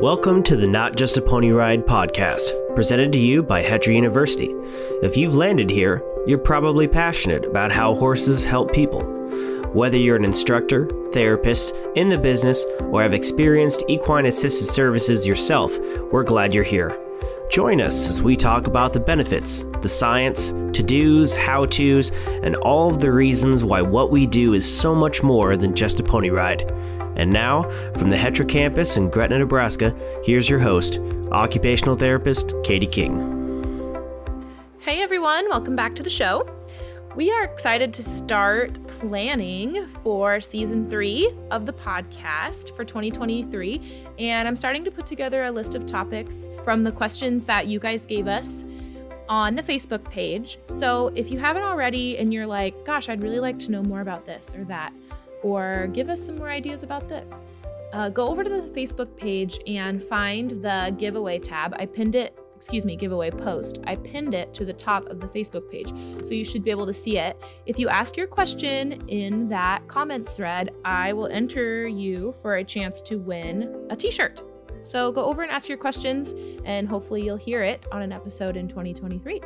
Welcome to the Not Just a Pony Ride podcast, presented to you by Hetra University. If you've landed here, you're probably passionate about how horses help people. Whether you're an instructor, therapist, in the business, or have experienced equine assisted services yourself, we're glad you're here. Join us as we talk about the benefits, the science, to dos, how to's, and all of the reasons why what we do is so much more than just a pony ride. And now, from the Hetra campus in Gretna, Nebraska, here's your host, occupational therapist Katie King. Hey everyone, welcome back to the show. We are excited to start planning for season three of the podcast for 2023. And I'm starting to put together a list of topics from the questions that you guys gave us on the Facebook page. So if you haven't already and you're like, gosh, I'd really like to know more about this or that, or give us some more ideas about this, uh, go over to the Facebook page and find the giveaway tab. I pinned it, excuse me, giveaway post. I pinned it to the top of the Facebook page. So you should be able to see it. If you ask your question in that comments thread, I will enter you for a chance to win a t shirt. So go over and ask your questions, and hopefully you'll hear it on an episode in 2023.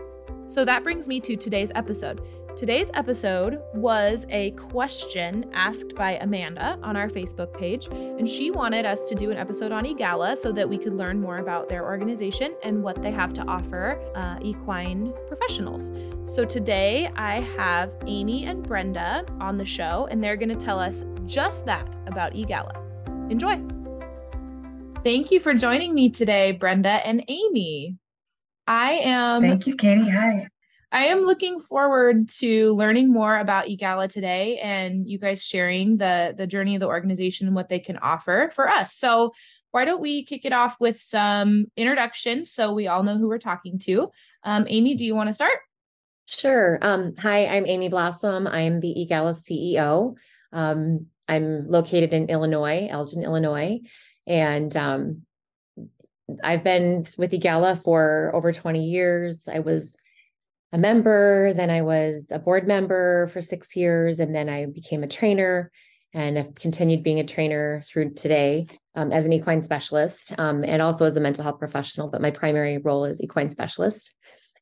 So that brings me to today's episode. Today's episode was a question asked by Amanda on our Facebook page, and she wanted us to do an episode on EAGALA so that we could learn more about their organization and what they have to offer uh, equine professionals. So today I have Amy and Brenda on the show, and they're going to tell us just that about EAGALA. Enjoy. Thank you for joining me today, Brenda and Amy. I am. Thank you, Katie. Hi. I am looking forward to learning more about EAGALA today and you guys sharing the the journey of the organization and what they can offer for us. So why don't we kick it off with some introductions so we all know who we're talking to. Um, Amy, do you want to start? Sure. Um, hi, I'm Amy Blossom. I'm the EAGALA CEO. Um, I'm located in Illinois, Elgin, Illinois, and um, I've been with EAGALA for over 20 years. I was a member, then I was a board member for six years, and then I became a trainer and have continued being a trainer through today um, as an equine specialist um, and also as a mental health professional. But my primary role is equine specialist.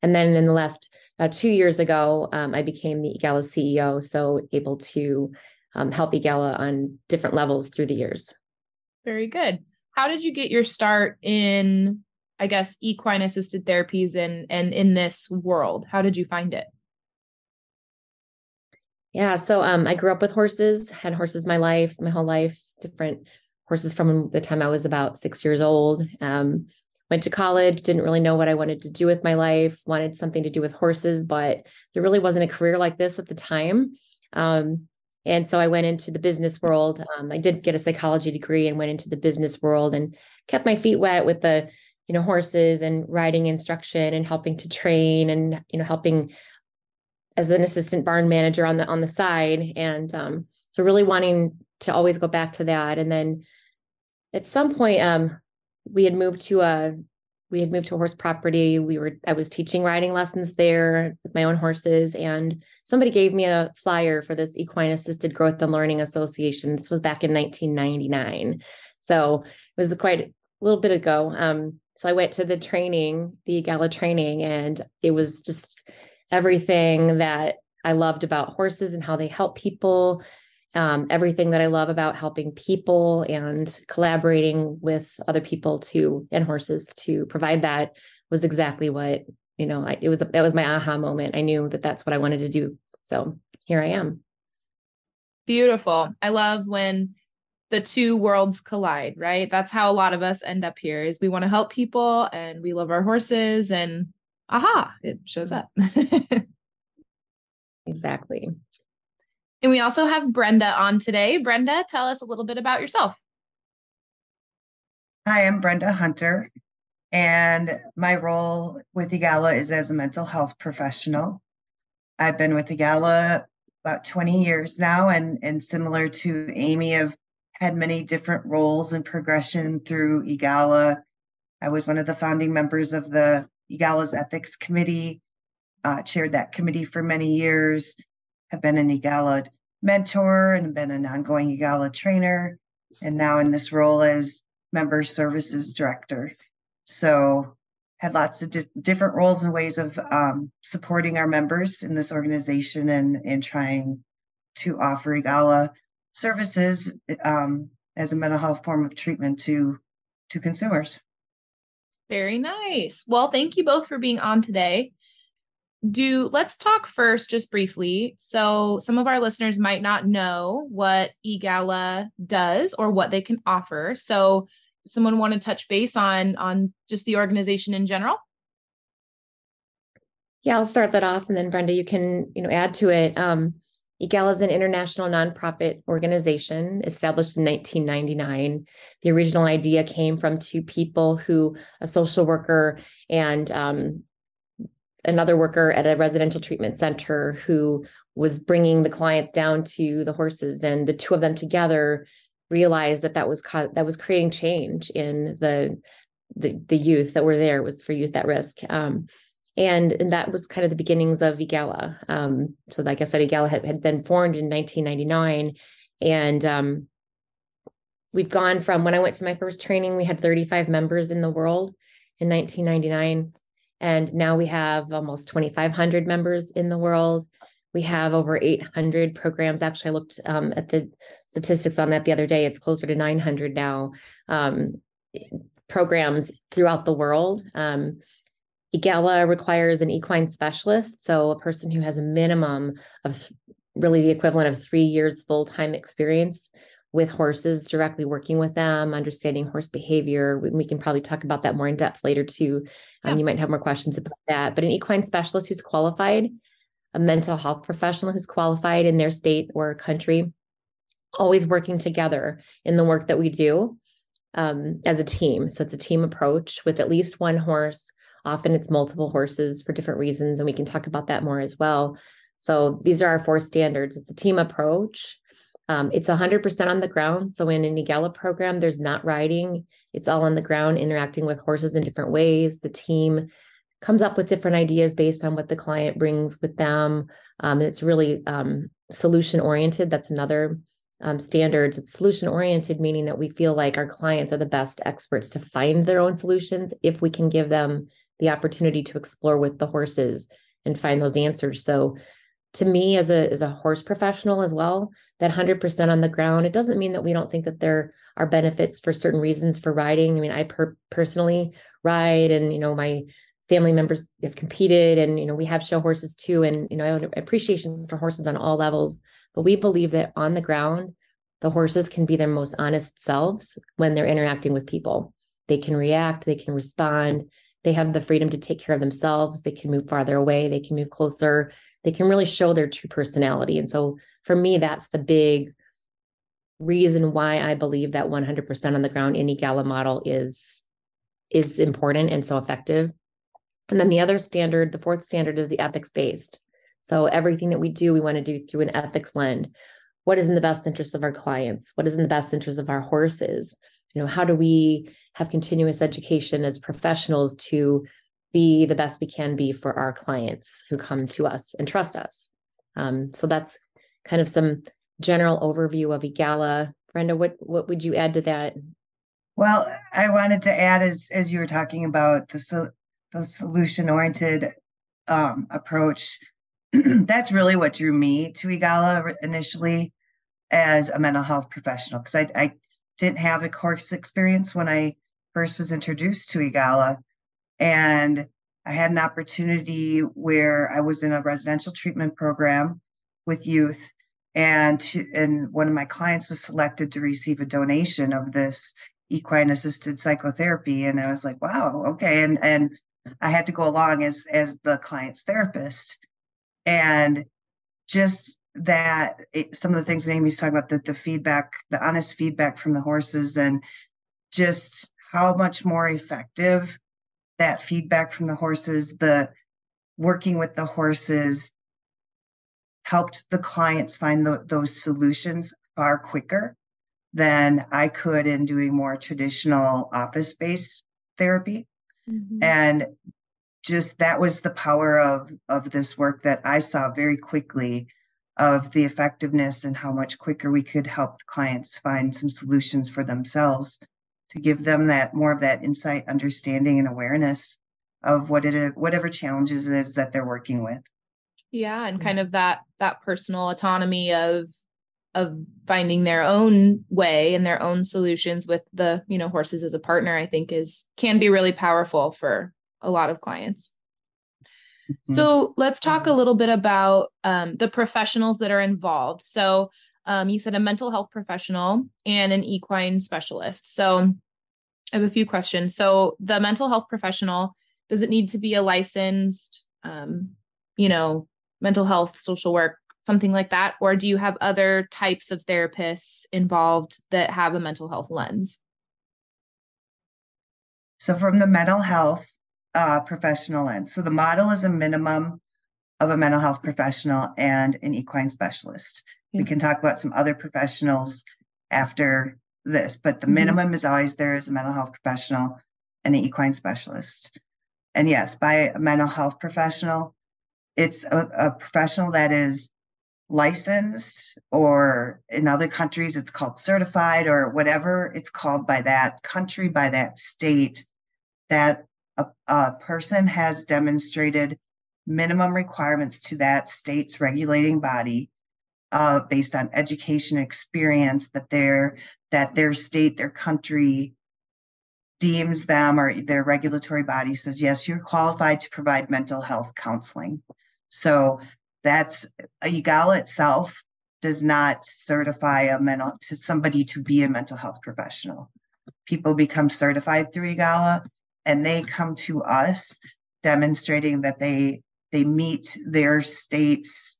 And then in the last uh, two years ago, um, I became the EAGALA CEO, so able to um, help EAGALA on different levels through the years. Very good. How did you get your start in I guess equine assisted therapies and and in this world? How did you find it? Yeah, so um, I grew up with horses, had horses my life, my whole life, different horses from the time I was about six years old. Um, went to college, didn't really know what I wanted to do with my life, wanted something to do with horses, but there really wasn't a career like this at the time. Um, and so I went into the business world. Um, I did get a psychology degree and went into the business world and kept my feet wet with the you know horses and riding instruction and helping to train and you know helping as an assistant barn manager on the on the side. And um, so really wanting to always go back to that. And then at some point um, we had moved to a we had moved to a horse property. We were i was teaching riding lessons there with my own horses. And somebody gave me a flyer for this equine assisted growth and learning association. This was back in 1999 so it was quite a little bit ago. Um, so I went to the training, the gala training, and it was just everything that I loved about horses and how they help people. Um, everything that I love about helping people and collaborating with other people to and horses to provide that was exactly what you know. I, it was that was my aha moment. I knew that that's what I wanted to do. So here I am. Beautiful. I love when the two worlds collide, right? That's how a lot of us end up here is we want to help people and we love our horses and aha, it shows up. exactly. And we also have Brenda on today. Brenda, tell us a little bit about yourself. Hi, I'm Brenda Hunter, and my role with EAGALA is as a mental health professional. I've been with EAGALA about 20 years now, and, and similar to Amy, have had many different roles and progression through EAGALA. I was one of the founding members of the EAGALA's ethics committee, uh, chaired that committee for many years, have been an EAGALA mentor and been an ongoing EAGALA trainer, and now in this role as member services director. So had lots of di- different roles and ways of um, supporting our members in this organization and, and trying to offer EAGALA services um, as a mental health form of treatment to to consumers. Very nice. Well, thank you both for being on today. Do let's talk first just briefly. So, some of our listeners might not know what EAGALA does or what they can offer. So, someone want to touch base on on just the organization in general? Yeah, I'll start that off, and then Brenda, you can you know add to it. Um, EAGALA is an international nonprofit organization established in 1999. The original idea came from two people who, a social worker and um, another worker at a residential treatment center, who was bringing the clients down to the horses, and the two of them together realized that that was co- that was creating change in the the, the youth that were there. It was for youth at risk. Um, and, and that was kind of the beginnings of EAGALA. Um, so, like I said, EAGALA had, had been formed in 1999. And um, we've gone from when I went to my first training, we had 35 members in the world in 1999. And now we have almost 2,500 members in the world. We have over 800 programs. Actually, I looked um, at the statistics on that the other day. It's closer to 900 now um, programs throughout the world. Um, EAGALA requires an equine specialist, so a person who has a minimum of really the equivalent of three years full time experience with horses, directly working with them, understanding horse behavior. We, we, can probably talk about that more in depth later too. Um, yeah. You might have more questions about that. But an equine specialist who's qualified, a mental health professional who's qualified in their state or country, always working together in the work that we do um, as a team. So it's a team approach with at least one horse Often it's multiple horses for different reasons, and we can talk about that more as well. So these are our four standards. It's a team approach. Um, it's 100% on the ground. So in an EAGALA program, there's not riding. It's all on the ground, interacting with horses in different ways. The team comes up with different ideas based on what the client brings with them. Um, it's really um, solution oriented. That's another um, standards. It's solution oriented, meaning that we feel like our clients are the best experts to find their own solutions if we can give them the opportunity to explore with the horses and find those answers. So to me as a as a horse professional as well, that 100% on the ground, it doesn't mean that we don't think that there are benefits for certain reasons for riding. I mean, I per- personally ride and you know my family members have competed and you know we have show horses too and you know I have appreciation for horses on all levels, but we believe that on the ground the horses can be their most honest selves when they're interacting with people. They can react, they can respond, they have the freedom to take care of themselves. They can move farther away, they can move closer, they can really show their true personality. And so for me, that's the big reason why I believe that 100% on the ground in gala model is is important and so effective. And then the other standard, the fourth standard is the ethics based. So everything that we do, we want to do through an ethics lens. What is in the best interest of our clients? What is in the best interest of our horses? You know how do we have continuous education as professionals to be the best we can be for our clients who come to us and trust us? Um, so that's kind of some general overview of EAGALA. Brenda what what would you add to that? Well i wanted to add as as you were talking about the so, the solution oriented um, approach that's really what drew me to EAGALA initially as a mental health professional because I, I didn't have a course experience when I first was introduced to EAGALA. And I had an opportunity where I was in a residential treatment program with youth. And, to, and one of my clients was selected to receive a donation of this equine assisted psychotherapy. And I was like, wow, okay. And, and I had to go along as, as the client's therapist. And just that it, some of the things that Amy's talking about, that the feedback, the honest feedback from the horses, and just how much more effective that feedback from the horses, the working with the horses helped the clients find the, those solutions far quicker than I could in doing more traditional office based therapy. Mm-hmm. And just that was the power of of this work that I saw very quickly of the effectiveness and how much quicker we could help the clients find some solutions for themselves to give them that more of that insight, understanding, and awareness of what it whatever challenges it is that they're working with. Yeah, and mm. kind of that that personal autonomy of of finding their own way and their own solutions with the you know horses as a partner i think is can be really powerful for a lot of clients mm-hmm. so let's talk a mm-hmm. little bit about um, the professionals that are involved so um, you said a mental health professional and an equine specialist so i have a few questions so the mental health professional does it need to be a licensed um, you know mental health social work something like that? Or do you have other types of therapists involved that have a mental health lens? So, from the mental health uh, professional lens, so the model is a minimum of a mental health professional and an equine specialist. Yeah. We can talk about some other professionals after this, but the mm-hmm. minimum is always there is a mental health professional and an equine specialist. And yes, by a mental health professional, it's a, a professional that is licensed or in other countries it's called certified or whatever it's called by that country by that state that a, a, person has demonstrated minimum requirements to that state's regulating body uh, based on education experience that their that their state their country deems them or their regulatory body says yes you're qualified to provide mental health counseling so that's EAGALA itself does not certify a mental to somebody to be a mental health professional. People become certified through EAGALA and they come to us demonstrating that they they meet their state's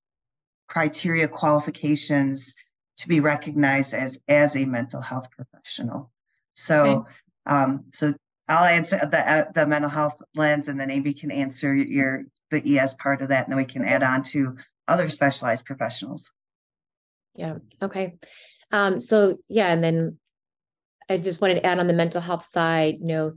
criteria qualifications to be recognized as as a mental health professional. So okay. um so I'll answer the uh, the mental health lens, and then Amy can answer your the ES part of that, and then we can add on to other specialized professionals. Yeah. Okay. Um, so yeah, and then I just wanted to add on the mental health side, you know,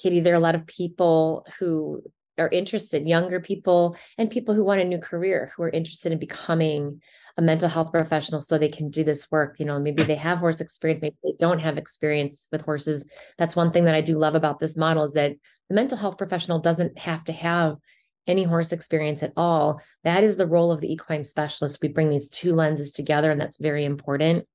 Katie, there are a lot of people who are interested, younger people and people who want a new career who are interested in becoming a mental health professional so they can do this work. You know, maybe they have horse experience, maybe they don't have experience with horses. That's one thing that I do love about this model is that the mental health professional doesn't have to have any horse experience at all. That is the role of the equine specialist. We bring these two lenses together, and that's very important.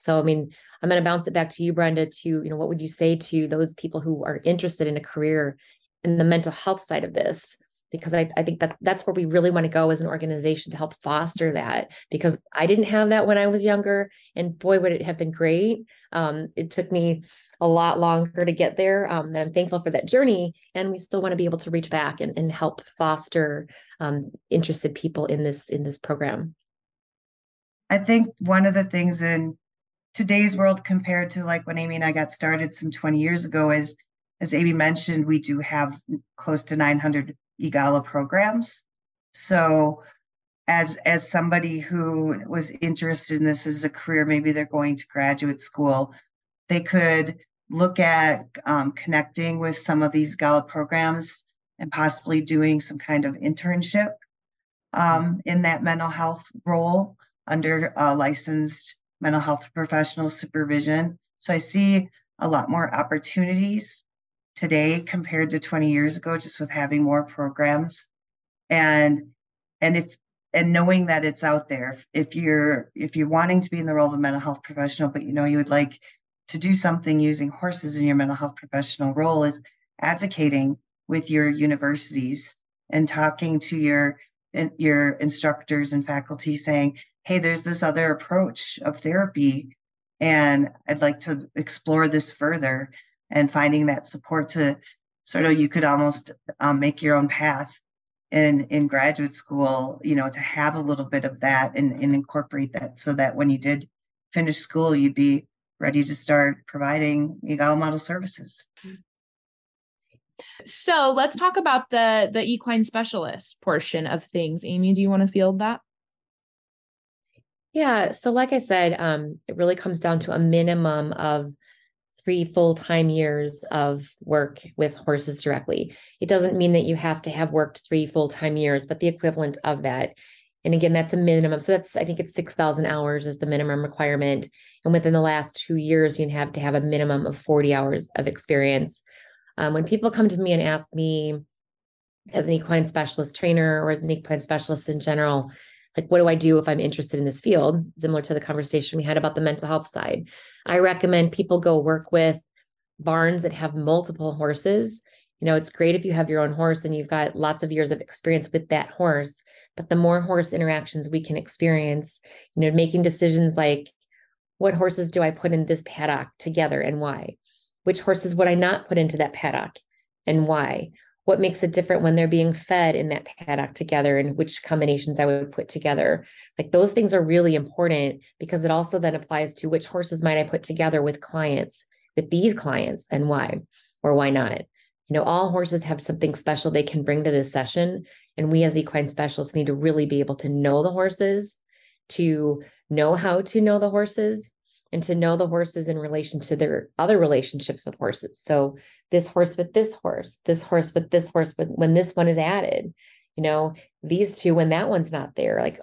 So, I mean, I'm going to bounce it back to you, Brenda, to, you know, what would you say to those people who are interested in a career in the mental health side of this? Because I, I think that's that's where we really want to go as an organization to help foster that. Because I didn't have that when I was younger, and boy, would it have been great. Um, it took me a lot longer to get there. Um, and I'm thankful for that journey. And we still want to be able to reach back and, and help foster um, interested people in this in this program. I think one of the things in today's world compared to like when Amy and I got started some 20 years ago is, as Amy mentioned, we do have close to 900 EAGALA programs. So as as somebody who was interested in this as a career, maybe they're going to graduate school, they could look at um, connecting with some of these EAGALA programs and possibly doing some kind of internship um, in that mental health role under uh, licensed mental health professional supervision. So I see a lot more opportunities today compared to 20 years ago, just with having more programs. And and if and knowing that it's out there, if you're if you're wanting to be in the role of a mental health professional, but you know you would like to do something using horses in your mental health professional role is advocating with your universities and talking to your your instructors and faculty saying hey there's this other approach of therapy and i'd like to explore this further and finding that support to sort of you could almost um, make your own path in in graduate school you know to have a little bit of that and, and incorporate that so that when you did finish school you'd be ready to start providing EAGALA model services. So let's talk about the the equine specialist portion of things. Amy, do you want to field that? Yeah. So like I said, um, it really comes down to a minimum of three full-time years of work with horses directly. It doesn't mean that you have to have worked three full-time years, but the equivalent of that. And again, that's a minimum. So that's, I think it's 6,000 hours is the minimum requirement. And within the last two years, you have to have a minimum of 40 hours of experience. Um, when people come to me and ask me as an equine specialist trainer or as an equine specialist in general, like what do I do if I'm interested in this field? Similar to the conversation we had about the mental health side. I recommend people go work with barns that have multiple horses you know, it's great if you have your own horse and you've got lots of years of experience with that horse, but the more horse interactions we can experience, you know, making decisions like what horses do I put in this paddock together and why? Which horses would I not put into that paddock and why? What makes it different when they're being fed in that paddock together and which combinations I would put together? Like those things are really important because it also then applies to which horses might I put together with clients, with these clients and why or why not? you know all horses have something special they can bring to this session and we as equine specialists need to really be able to know the horses to know how to know the horses and to know the horses in relation to their other relationships with horses so this horse with this horse this horse with this horse but when this one is added you know these two when that one's not there like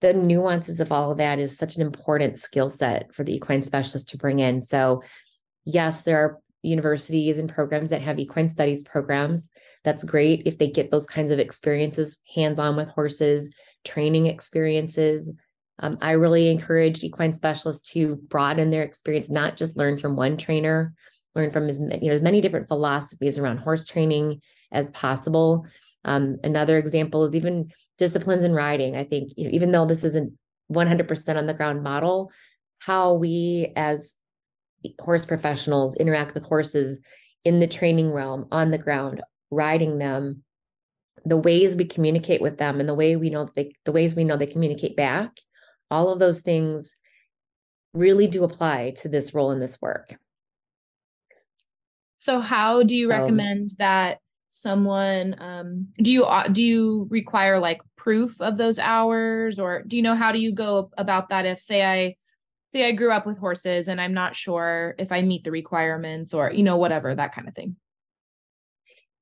the nuances of all of that is such an important skill set for the equine specialist to bring in so yes there are universities and programs that have equine studies programs. That's great if they get those kinds of experiences, hands on with horses, training experiences. Um, I really encourage equine specialists to broaden their experience, not just learn from one trainer, learn from as many, you know, as many different philosophies around horse training as possible. Um, another example is even disciplines in riding. I think, you know, even though this isn't 100% on the ground model, how we as horse professionals interact with horses in the training realm on the ground riding them the ways we communicate with them and the way we know they the ways we know they communicate back all of those things really do apply to this role in this work. So how do you so, recommend that someone um, do you uh, do you require like proof of those hours? Or do you know how do you go about that if say i say I grew up with horses and I'm not sure if I meet the requirements or, you know, whatever, that kind of thing.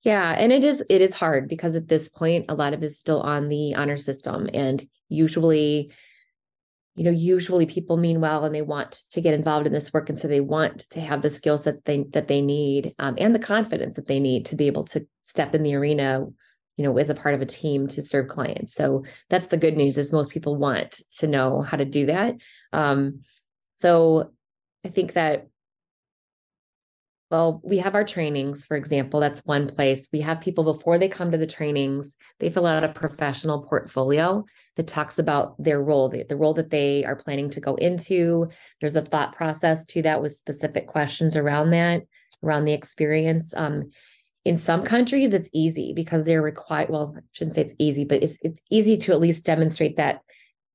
Yeah, and it is it is hard because at this point a lot of it is still on the honor system. And usually you know usually people mean well and they want to get involved in this work. And so they want to have the skill sets they that they need um, and the confidence that they need to be able to step in the arena you know as a part of a team to serve clients. So that's the good news is most people want to know how to do that. Um, so I think that, well, we have our trainings, for example, that's one place. We have people before they come to the trainings, they fill out a professional portfolio that talks about their role, the, the role that they are planning to go into. There's a thought process to that with specific questions around that, around the experience. Um, in some countries, it's easy because they're required. Well, I shouldn't say it's easy, but it's it's easy to at least demonstrate that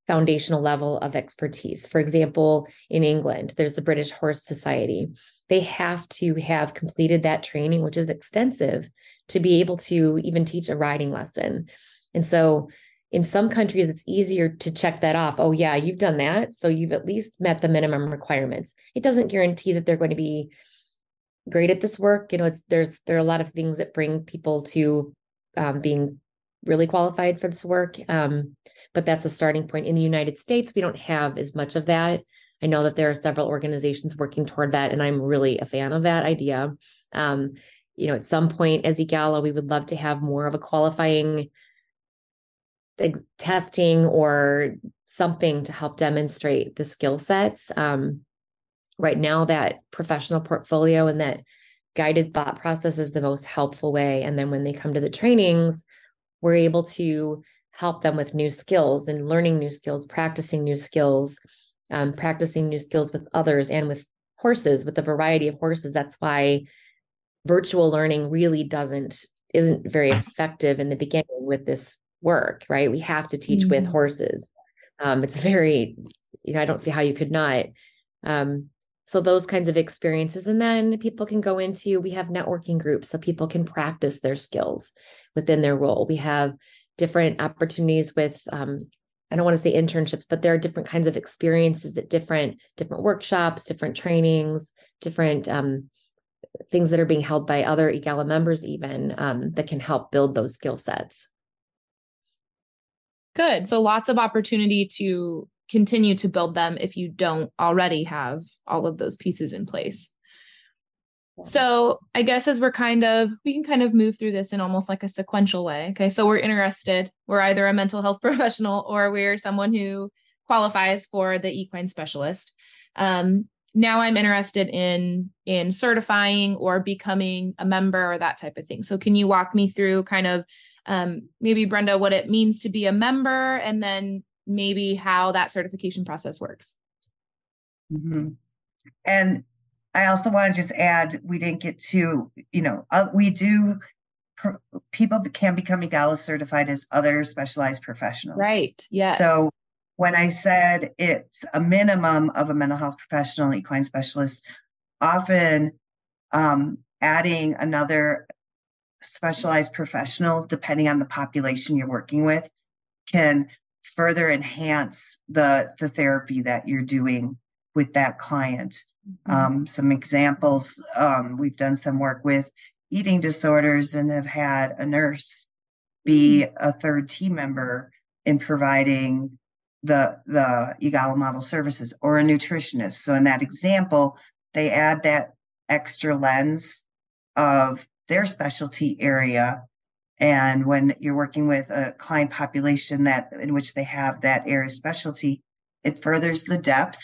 foundational level of expertise. For example, in England, there's the British Horse Society. They have to have completed that training, which is extensive, to be able to even teach a riding lesson. And so, in some countries, it's easier to check that off. Oh, yeah, you've done that. So you've at least met the minimum requirements. It doesn't guarantee that they're going to be great at this work. You know, it's there's there are a lot of things that bring people to um, being really qualified for this work. Um, but that's a starting point. In the United States, we don't have as much of that. I know that there are several organizations working toward that, and I'm really a fan of that idea. Um, you know, at some point as EAGALA, we would love to have more of a qualifying ex- testing or something to help demonstrate the skill sets. Um, right now, that professional portfolio and that guided thought process is the most helpful way. And then when they come to the trainings, we're able to help them with new skills and learning new skills, practicing new skills, um, practicing new skills with others and with horses, with a variety of horses. That's why virtual learning really doesn't isn't very effective in the beginning with this work, right? We have to teach mm-hmm. with horses. Um, it's very, you know, I don't see how you could not. Um, so those kinds of experiences and then people can go into we have networking groups so people can practice their skills within their role we have different opportunities with um, i don't want to say internships but there are different kinds of experiences that different different workshops different trainings different um, things that are being held by other EAGALA members even um, that can help build those skill sets Good. So lots of opportunity to continue to build them if you don't already have all of those pieces in place. So, I guess as we're kind of, we can kind of move through this in almost like a sequential way. Okay. So, we're interested, we're either a mental health professional or we're someone who qualifies for the equine specialist. Um, now I'm interested in in certifying or becoming a member or that type of thing. So can you walk me through kind of um, maybe Brenda what it means to be a member and then maybe how that certification process works? Mm-hmm. And I also want to just add, we didn't get to, you know, uh, we do, people can become EAGALA certified as other specialized professionals. Right. Yes. So when I said it's a minimum of a mental health professional, equine specialist, often um, adding another specialized professional, depending on the population you're working with, can further enhance the the therapy that you're doing with that client. Mm-hmm. Um, some examples: um, we've done some work with eating disorders and have had a nurse be mm-hmm. a third team member in providing the the EAGALA model services or a nutritionist. So in that example, they add that extra lens of their specialty area. And when you're working with a client population that in which they have that area specialty, it furthers the depth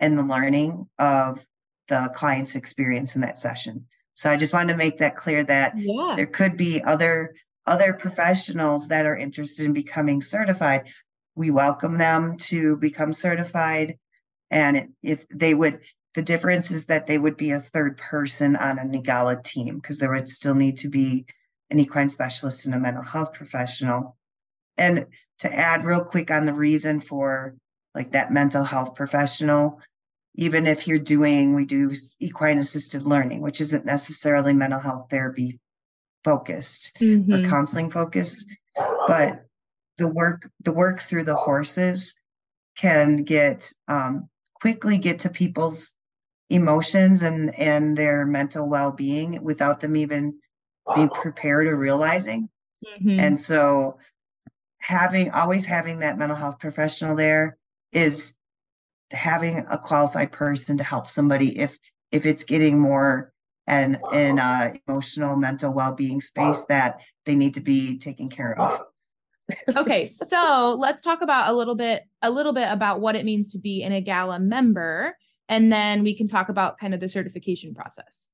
and the learning of the client's experience in that session. So I just wanted to make that clear that yeah. there could be other other professionals that are interested in becoming certified we welcome them to become certified. And if they would, the difference is that they would be a third person on an EAGALA team because there would still need to be an equine specialist and a mental health professional. And to add real quick on the reason for like that mental health professional, even if you're doing, we do equine assisted learning, which isn't necessarily mental health therapy focused mm-hmm. or counseling focused, but the work the work through the horses can get um, quickly get to people's emotions and and their mental well-being without them even being prepared or realizing. Mm-hmm. and so having always having that mental health professional there is having a qualified person to help somebody if if it's getting more and in uh, emotional mental well-being space that they need to be taken care of. Okay, so let's talk about a little bit a little bit about what it means to be an EAGALA member and then we can talk about kind of the certification process.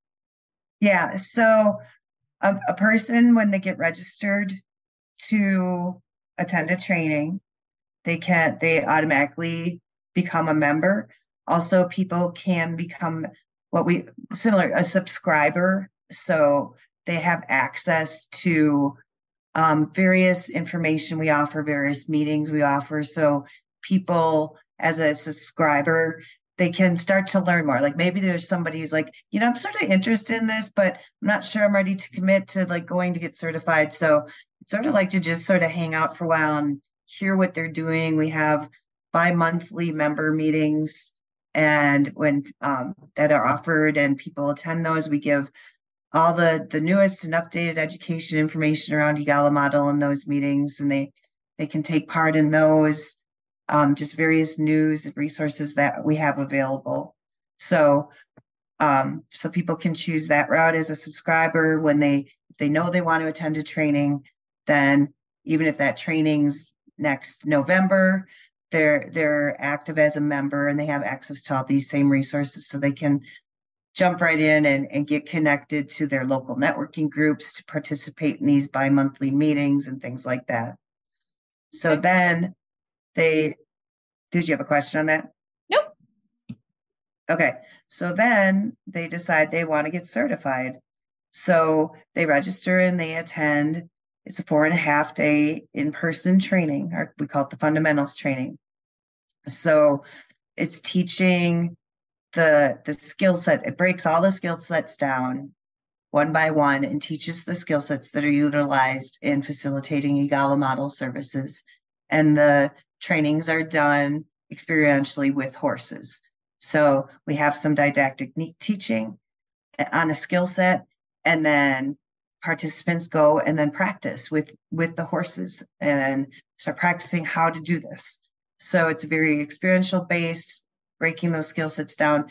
Yeah, so a, a person when they get registered to attend a training, they can they automatically become a member. Also, people can become what we similar a subscriber, so they have access to um, various information we offer, various meetings we offer. So people, as a subscriber, they can start to learn more. Like maybe there's somebody who's like, you know, I'm sort of interested in this, but I'm not sure I'm ready to commit to like going to get certified. So sort of like to just sort of hang out for a while and hear what they're doing. We have bi-monthly member meetings and when um, that are offered and people attend those, we give all the the newest and updated education information around EAGALA model in those meetings, and they they can take part in those. Um, just various news and resources that we have available. So um, so people can choose that route as a subscriber when they if they know they want to attend a training, then even if that training's next November, they're they're active as a member and they have access to all these same resources so they can jump right in and, and get connected to their local networking groups to participate in these bi-monthly meetings and things like that. So then they did you have a question on that? Nope. Okay. So then they decide they want to get certified. So they register and they attend. It's a four and a half day in-person training, or we call it the fundamentals training. So it's teaching the the skill set it breaks all the skill sets down one by one and teaches the skill sets that are utilized in facilitating EAGALA model services and the trainings are done experientially with horses so we have some didactic teaching on a skill set and then participants go and then practice with with the horses and start practicing how to do this. So it's very experiential based, breaking those skill sets down,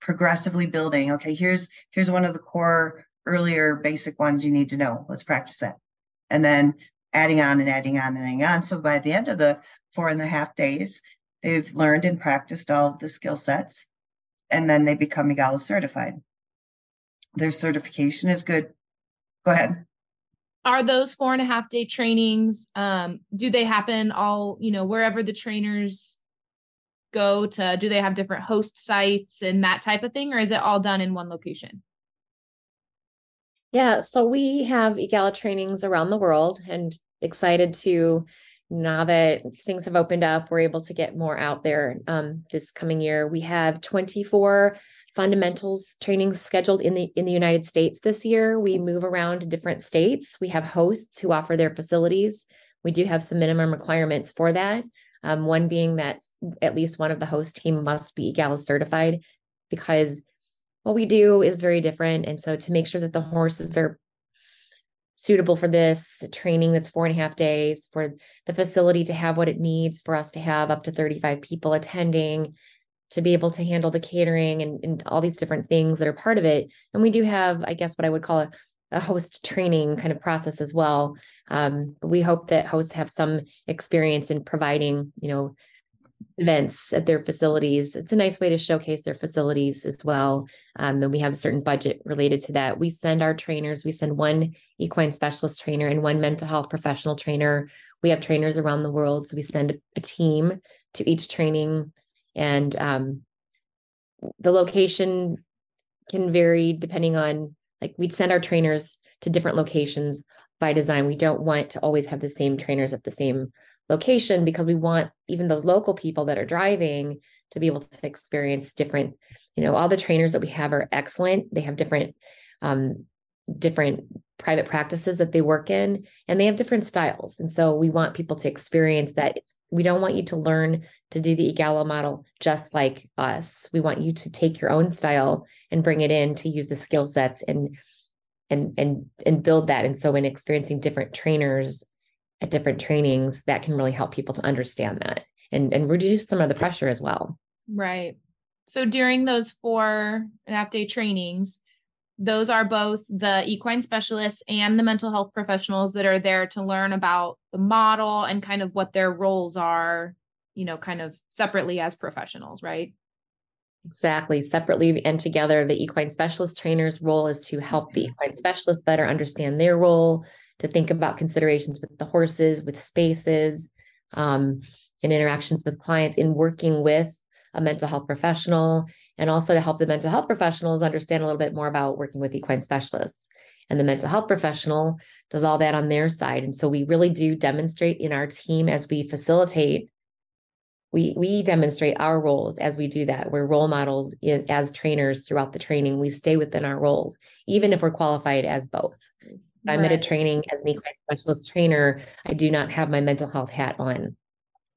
progressively building. Okay, here's here's one of the core earlier basic ones you need to know. Let's practice that. And then adding on and adding on and adding on. So by the end of the four and a half days, they've learned and practiced all of the skill sets, and then they become EAGALA certified. Their certification is good. Go ahead. Are those four and a half day trainings? Um, do they happen all, you know, wherever the trainers go to? Do they have different host sites and that type of thing, or is it all done in one location? Yeah, so we have EAGALA trainings around the world and excited to now that things have opened up, we're able to get more out there um, this coming year. We have 24 fundamentals trainings scheduled in the in the United States this year. We move around to different states. We have hosts who offer their facilities. We do have some minimum requirements for that. Um, one being that at least one of the host team must be EAGALA certified because what we do is very different. And so to make sure that the horses are suitable for this training that's four and a half days for the facility to have what it needs for us to have up to 35 people attending to be able to handle the catering and, and all these different things that are part of it and we do have i guess what i would call a, a host training kind of process as well um, we hope that hosts have some experience in providing you know events at their facilities. It's a nice way to showcase their facilities as well. Um, and we have a certain budget related to that. We send our trainers, we send one equine specialist trainer and one mental health professional trainer. We have trainers around the world. So we send a team to each training. And um, the location can vary depending on, like, we'd send our trainers to different locations by design. We don't want to always have the same trainers at the same location because we want even those local people that are driving to be able to experience different you know all the trainers that we have are excellent. They have different um different private practices that they work in and they have different styles. And so we want people to experience that. It's we don't want you to learn to do the EAGALA model just like us. We want you to take your own style and bring it in to use the skill sets and and and and build that. And so in experiencing different trainers at different trainings that can really help people to understand that and, and reduce some of the pressure as well. Right. So during those four and a half day trainings, those are both the equine specialists and the mental health professionals that are there to learn about the model and kind of what their roles are, you know, kind of separately as professionals, right? Exactly. Separately and together, the equine specialist trainer's role is to help the mm-hmm. equine specialist better understand their role to think about considerations with the horses, with spaces, um, in interactions with clients, in working with a mental health professional, and also to help the mental health professionals understand a little bit more about working with equine specialists. And the mental health professional does all that on their side. And so we really do demonstrate in our team as we facilitate we we demonstrate our roles as we do that we're role models in, as trainers throughout the training we stay within our roles even if we're qualified as both I'm at a training as an equine specialist trainer, I do not have my mental health hat on,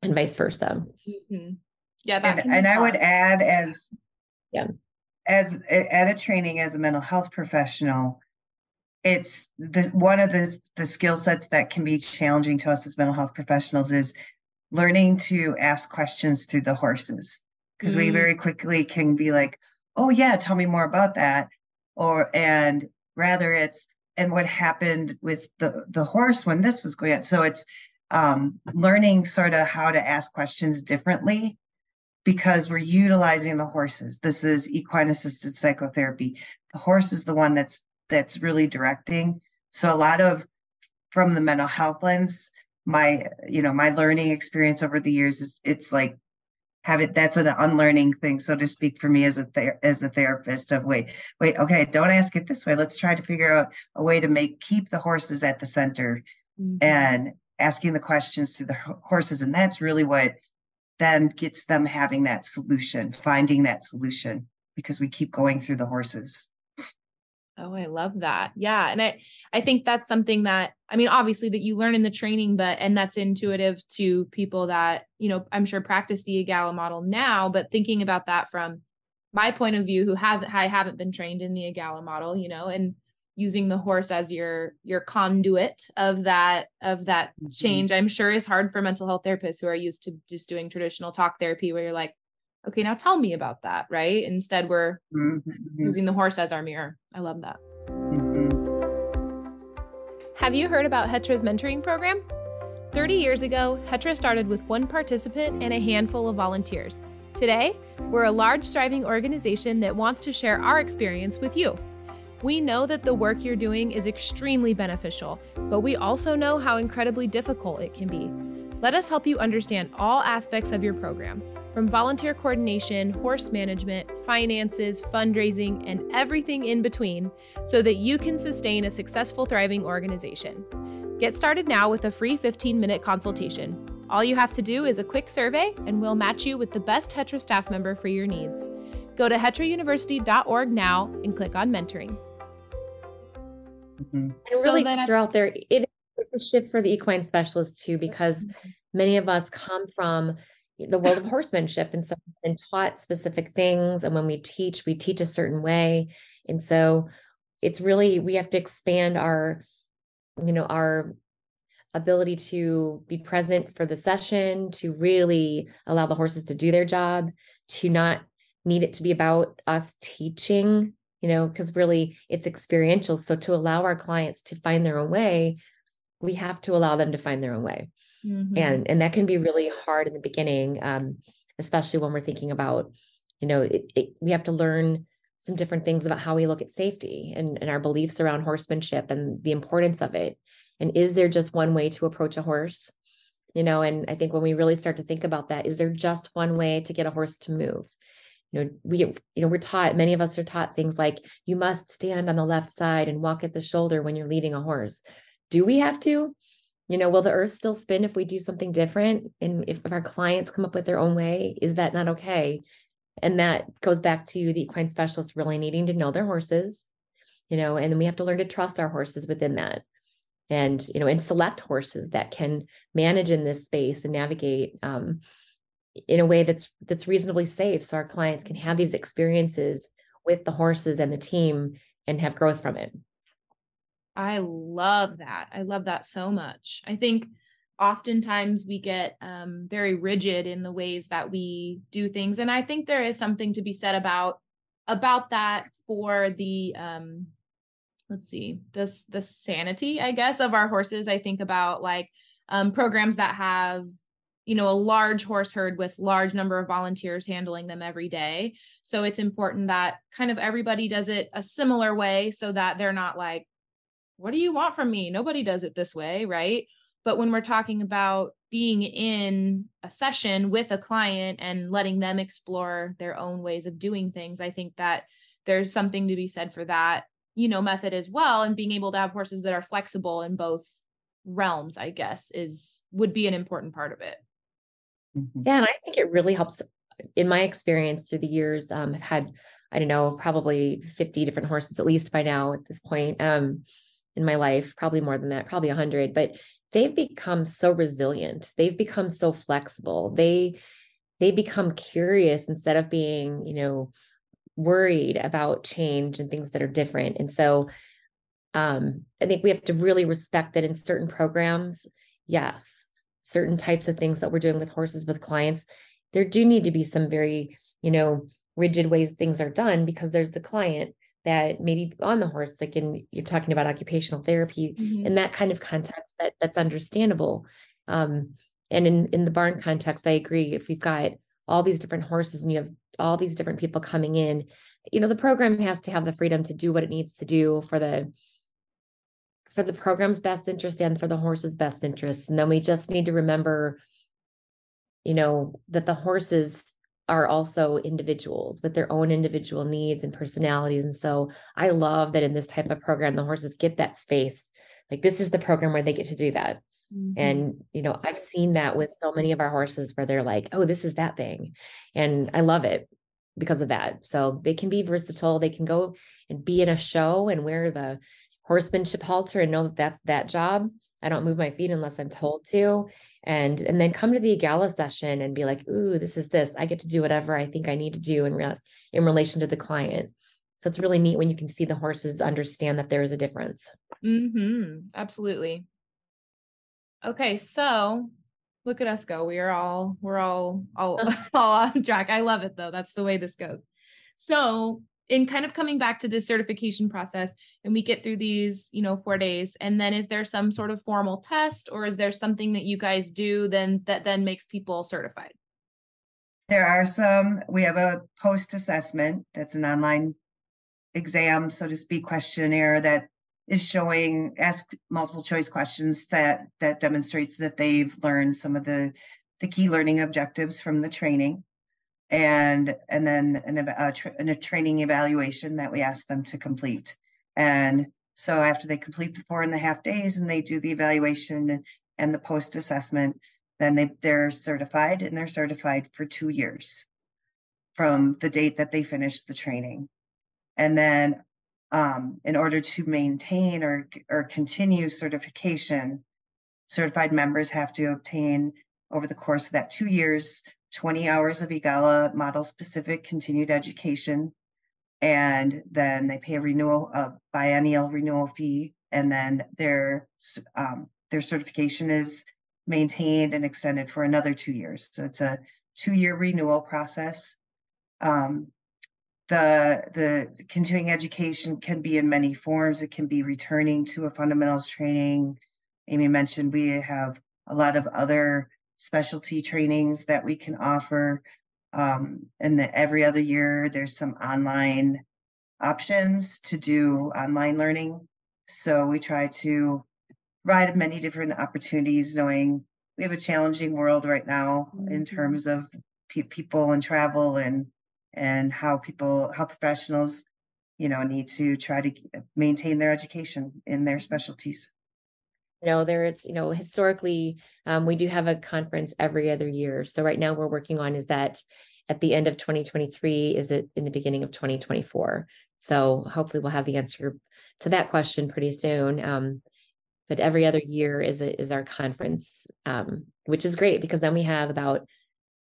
and vice versa. Mm-hmm. Yeah, and, and I would add as yeah as at a training as a mental health professional, it's the one of the the skill sets that can be challenging to us as mental health professionals is learning to ask questions through the horses because mm-hmm. we very quickly can be like, oh yeah, tell me more about that, or and rather it's and what happened with the the horse when this was going on. So it's um, learning sort of how to ask questions differently because we're utilizing the horses. This is equine assisted psychotherapy. The horse is the one that's that's really directing. So a lot of from the mental health lens, my you know my learning experience over the years is it's like have it that's an unlearning thing so to speak for me as a ther- as a therapist of wait wait okay don't ask it this way let's try to figure out a way to make keep the horses at the center mm-hmm. and asking the questions to the horses and that's really what then gets them having that solution finding that solution because we keep going through the horses Oh, I love that. Yeah. And I I think that's something that I mean, obviously that you learn in the training, but and that's intuitive to people that, you know, I'm sure practice the EAGALA model now, but thinking about that from my point of view, who haven't I haven't been trained in the EAGALA model, you know, and using the horse as your your conduit of that of that mm-hmm. change i'm sure is hard for mental health therapists who are used to just doing traditional talk therapy where you're like okay now tell me about that right? Instead we're mm-hmm. using the horse as our mirror. I love that. Mm-hmm. have you heard about hetra's mentoring program? 30 years ago hetra started with one participant and a handful of volunteers. Today we're a large thriving organization that wants to share our experience with you. We know that the work you're doing is extremely beneficial, but we also know how incredibly difficult it can be. Let us help you understand all aspects of your program, from volunteer coordination, horse management, finances, fundraising, and everything in between, so that you can sustain a successful, thriving organization. Get started now with a free 15 minute consultation. All you have to do is a quick survey, and we'll match you with the best Hetra staff member for your needs. Go to hetrauniversity.org now and click on mentoring. Mm-hmm. And really so throw out there, it, it's a shift for the equine specialist too, because mm-hmm. many of us come from the world of horsemanship and so and taught specific things. And when we teach, we teach a certain way. And so it's really we have to expand our, you know, our ability to be present for the session, to really allow the horses to do their job, to not need it to be about us teaching you know, because really it's experiential. So to allow our clients to find their own way, we have to allow them to find their own way. Mm-hmm. And and that can be really hard in the beginning, um, especially when we're thinking about, you know, it, it, we have to learn some different things about how we look at safety and, and our beliefs around horsemanship and the importance of it. And is there just one way to approach a horse? You know, and I think when we really start to think about that, is there just one way to get a horse to move? you know we you know we're taught many of us are taught things like you must stand on the left side and walk at the shoulder when you're leading a horse do we have to? You know will the earth still spin if we do something different? And if, if our clients come up with their own way is that not okay? And that goes back to the equine specialists really needing to know their horses you know and we have to learn to trust our horses within that. And you know and select horses that can manage in this space and navigate um, in a way that's that's reasonably safe so our clients can have these experiences with the horses and the team and have growth from it i love that. I love that so much. I think oftentimes we get um, very rigid in the ways that we do things and i think there is something to be said about about that for the um let's see this the sanity i guess of our horses. I think about like um programs that have you know a large horse herd with large number of volunteers handling them every day. So it's important that kind of everybody does it a similar way so that they're not like what do you want from me nobody does it this way right but when we're talking about being in a session with a client and letting them explore their own ways of doing things i think that there's something to be said for that you know method as well and being able to have horses that are flexible in both realms i guess is would be an important part of it Mm-hmm. Yeah, and I think it really helps. In my experience through the years, um, I've had I don't know probably fifty different horses at least by now at this point um, in my life, probably more than that, probably a hundred. But they've become so resilient. They've become so flexible. They they become curious instead of being you know worried about change and things that are different. And so um, I think we have to really respect that in certain programs, yes, certain types of things that we're doing with horses with clients, there do need to be some very, you know, rigid ways things are done because there's the client that maybe on the horse, like in you're talking about occupational therapy mm-hmm. in that kind of context that that's understandable. Um, and in in the barn context, I agree. If we've got all these different horses and you have all these different people coming in, you know, the program has to have the freedom to do what it needs to do for the for the program's best interest and for the horse's best interest. And then we just need to remember, you know, that the horses are also individuals with their own individual needs and personalities. And so I love that in this type of program, the horses get that space. Like this is the program where they get to do that. Mm-hmm. And, you know, I've seen that with so many of our horses where they're like, oh, this is that thing. And I love it because of that. So they can be versatile. They can go and be in a show and wear the horsemanship halter and know that that's that job. I don't move my feet unless I'm told to. And and then come to the EAGALA session and be like, ooh, this is this. I get to do whatever I think I need to do in re- in relation to the client. So it's really neat when you can see the horses understand that there is a difference. Mm-hmm. Absolutely. Okay, so look at us go. We are all we're all all all on track. I love it though. That's the way this goes. So in kind of coming back to this certification process and we get through these you know four days. And then is there some sort of formal test or is there something that you guys do then that then makes people certified? There are some. We have a post assessment. That's an online exam so to speak questionnaire that is showing ask multiple choice questions that that demonstrates that they've learned some of the the key learning objectives from the training and and then an, a, tra- a training evaluation that we ask them to complete. And so after they complete the four and a half days and they do the evaluation and the post assessment then they they're certified and they're certified for two years from the date that they finish the training. And then um, in order to maintain or or continue certification certified members have to obtain over the course of that two years 20 hours of EAGALA model specific continued education. And then they pay a renewal, a biennial renewal fee. And then their, um, their certification is maintained and extended for another two years. So it's a two year renewal process. Um, the, the continuing education can be in many forms. It can be returning to a fundamentals training. Amy mentioned we have a lot of other specialty trainings that we can offer. Um, and that every other year there's some online options to do online learning. So we try to provide many different opportunities, knowing we have a challenging world right now mm-hmm. in terms of pe- people and travel and and how people how professionals you know need to try to maintain their education in their specialties you know there's you know historically um, we do have a conference every other year. So right now we're working on is that at the end of 2023 is it in the beginning of 2024 so hopefully we'll have the answer to that question pretty soon. Um, but every other year is a, is our conference um, which is great because then we have about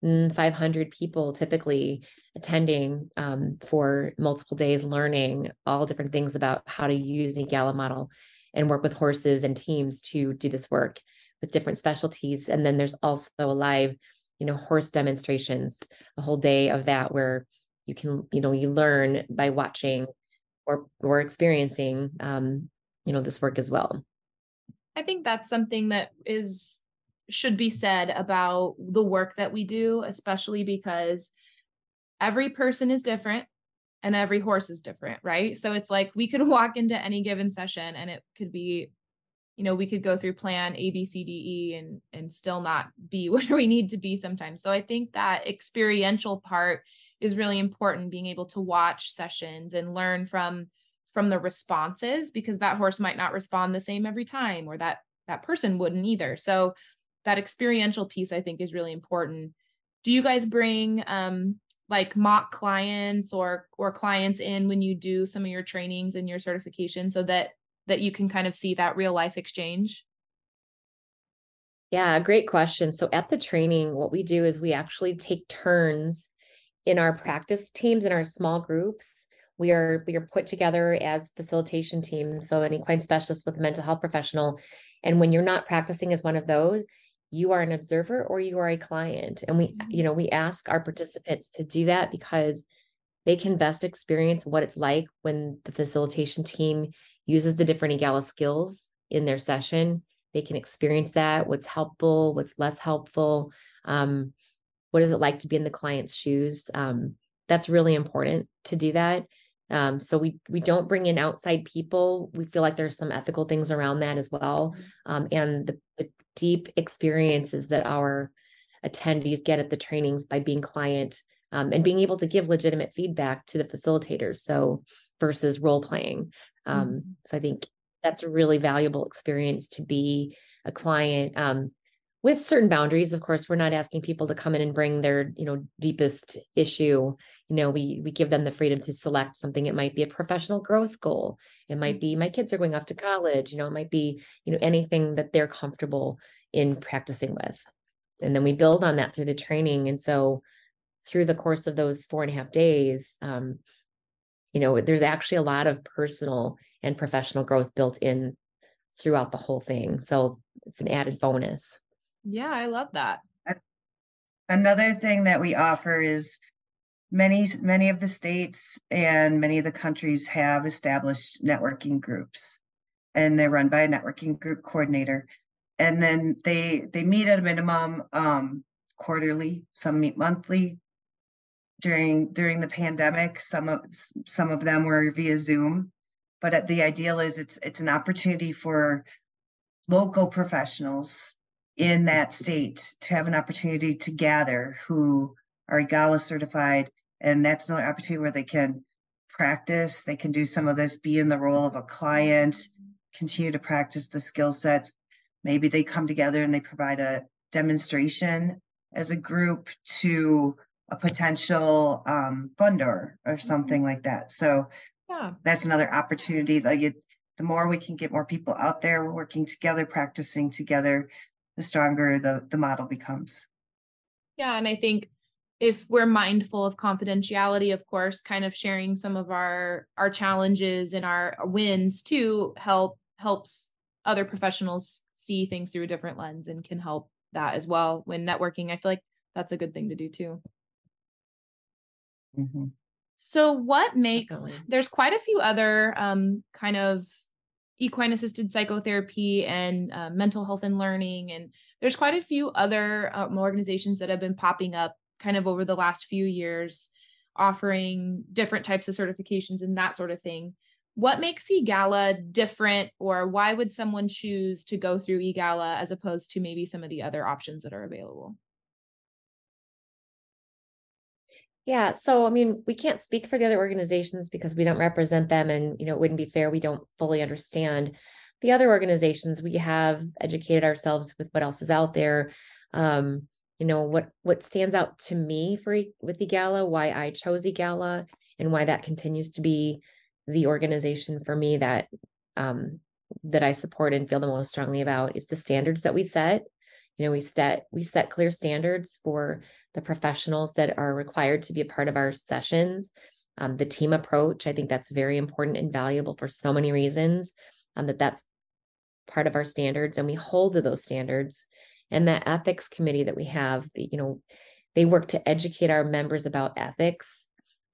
mm, 500 people typically attending um, for multiple days learning all different things about how to use EAGALA model and work with horses and teams to do this work with different specialties. And then there's also a live, you know, horse demonstrations, a whole day of that where you can, you know, you learn by watching or or experiencing um, you know, this work as well. I think that's something that is should be said about the work that we do, especially because every person is different and every horse is different, right? So it's like we could walk into any given session and it could be, you know, we could go through plan A, B, C, D, E and and still not be where we need to be sometimes. So I think that experiential part is really important, being able to watch sessions and learn from from the responses because that horse might not respond the same every time or that that person wouldn't either. So that experiential piece I think is really important. Do you guys bring um like mock clients or or clients in when you do some of your trainings and your certification so that that you can kind of see that real life exchange? Yeah great question. So at the training what we do is we actually take turns in our practice teams in our small groups. We are we are put together as facilitation teams so an equine specialist with a mental health professional. And when you're not practicing as one of those you are an observer or you are a client and we you know we ask our participants to do that because they can best experience what it's like when the facilitation team uses the different EAGALA skills in their session. They can experience that what's helpful what's less helpful um, what is it like to be in the client's shoes um, that's really important to do that um, so we we don't bring in outside people we feel like there's some ethical things around that as well mm-hmm. um, and the, the deep experiences that our attendees get at the trainings by being client um, and being able to give legitimate feedback to the facilitators. So versus role playing. Um, mm-hmm. So I think that's a really valuable experience to be a client. With certain boundaries of course we're not asking people to come in and bring their you know deepest issue. You know we we give them the freedom to select something. It might be a professional growth goal. It might be my kids are going off to college. You know it might be you know anything that they're comfortable in practicing with. And then we build on that through the training. And so through the course of those four and a half days um, you know, there's actually a lot of personal and professional growth built in throughout the whole thing. So it's an added bonus. Yeah, I love that. Another thing that we offer is many many of the states and many of the countries have established networking groups and they're run by a networking group coordinator and then they they meet at a minimum um, quarterly some meet monthly during during the pandemic some of some of them were via zoom but the ideal is it's it's an opportunity for local professionals in that state to have an opportunity to gather who are EAGALA certified. And that's another opportunity where they can practice, they can do some of this, be in the role of a client, continue to practice the skill sets. Maybe they come together and they provide a demonstration as a group to a potential um, funder or something like that. So yeah. that's another opportunity. Like it, the more we can get more people out there working together, practicing together, the stronger the the model becomes. Yeah, and I think if we're mindful of confidentiality of course kind of sharing some of our our challenges and our wins too help helps other professionals see things through a different lens and can help that as well when networking i feel like that's a good thing to do too mm-hmm. so what makes Definitely. there's quite a few other um, kind of equine assisted psychotherapy and uh, mental health and learning and there's quite a few other um, organizations that have been popping up kind of over the last few years offering different types of certifications and that sort of thing. What makes EAGALA different or why would someone choose to go through EAGALA as opposed to maybe some of the other options that are available Yeah. So, I mean, we can't speak for the other organizations because we don't represent them. And, you know, it wouldn't be fair. We don't fully understand the other organizations. We have educated ourselves with what else is out there. Um, you know, what, what stands out to me for with EAGALA, why I chose EAGALA and why that continues to be the organization for me that, um, that I support and feel the most strongly about is the standards that we set you know we set we set clear standards for the professionals that are required to be a part of our sessions. Um, the team approach i think that's very important and valuable for so many reasons um, that that's part of our standards and we hold to those standards. And that ethics committee that we have the, you know they work to educate our members about ethics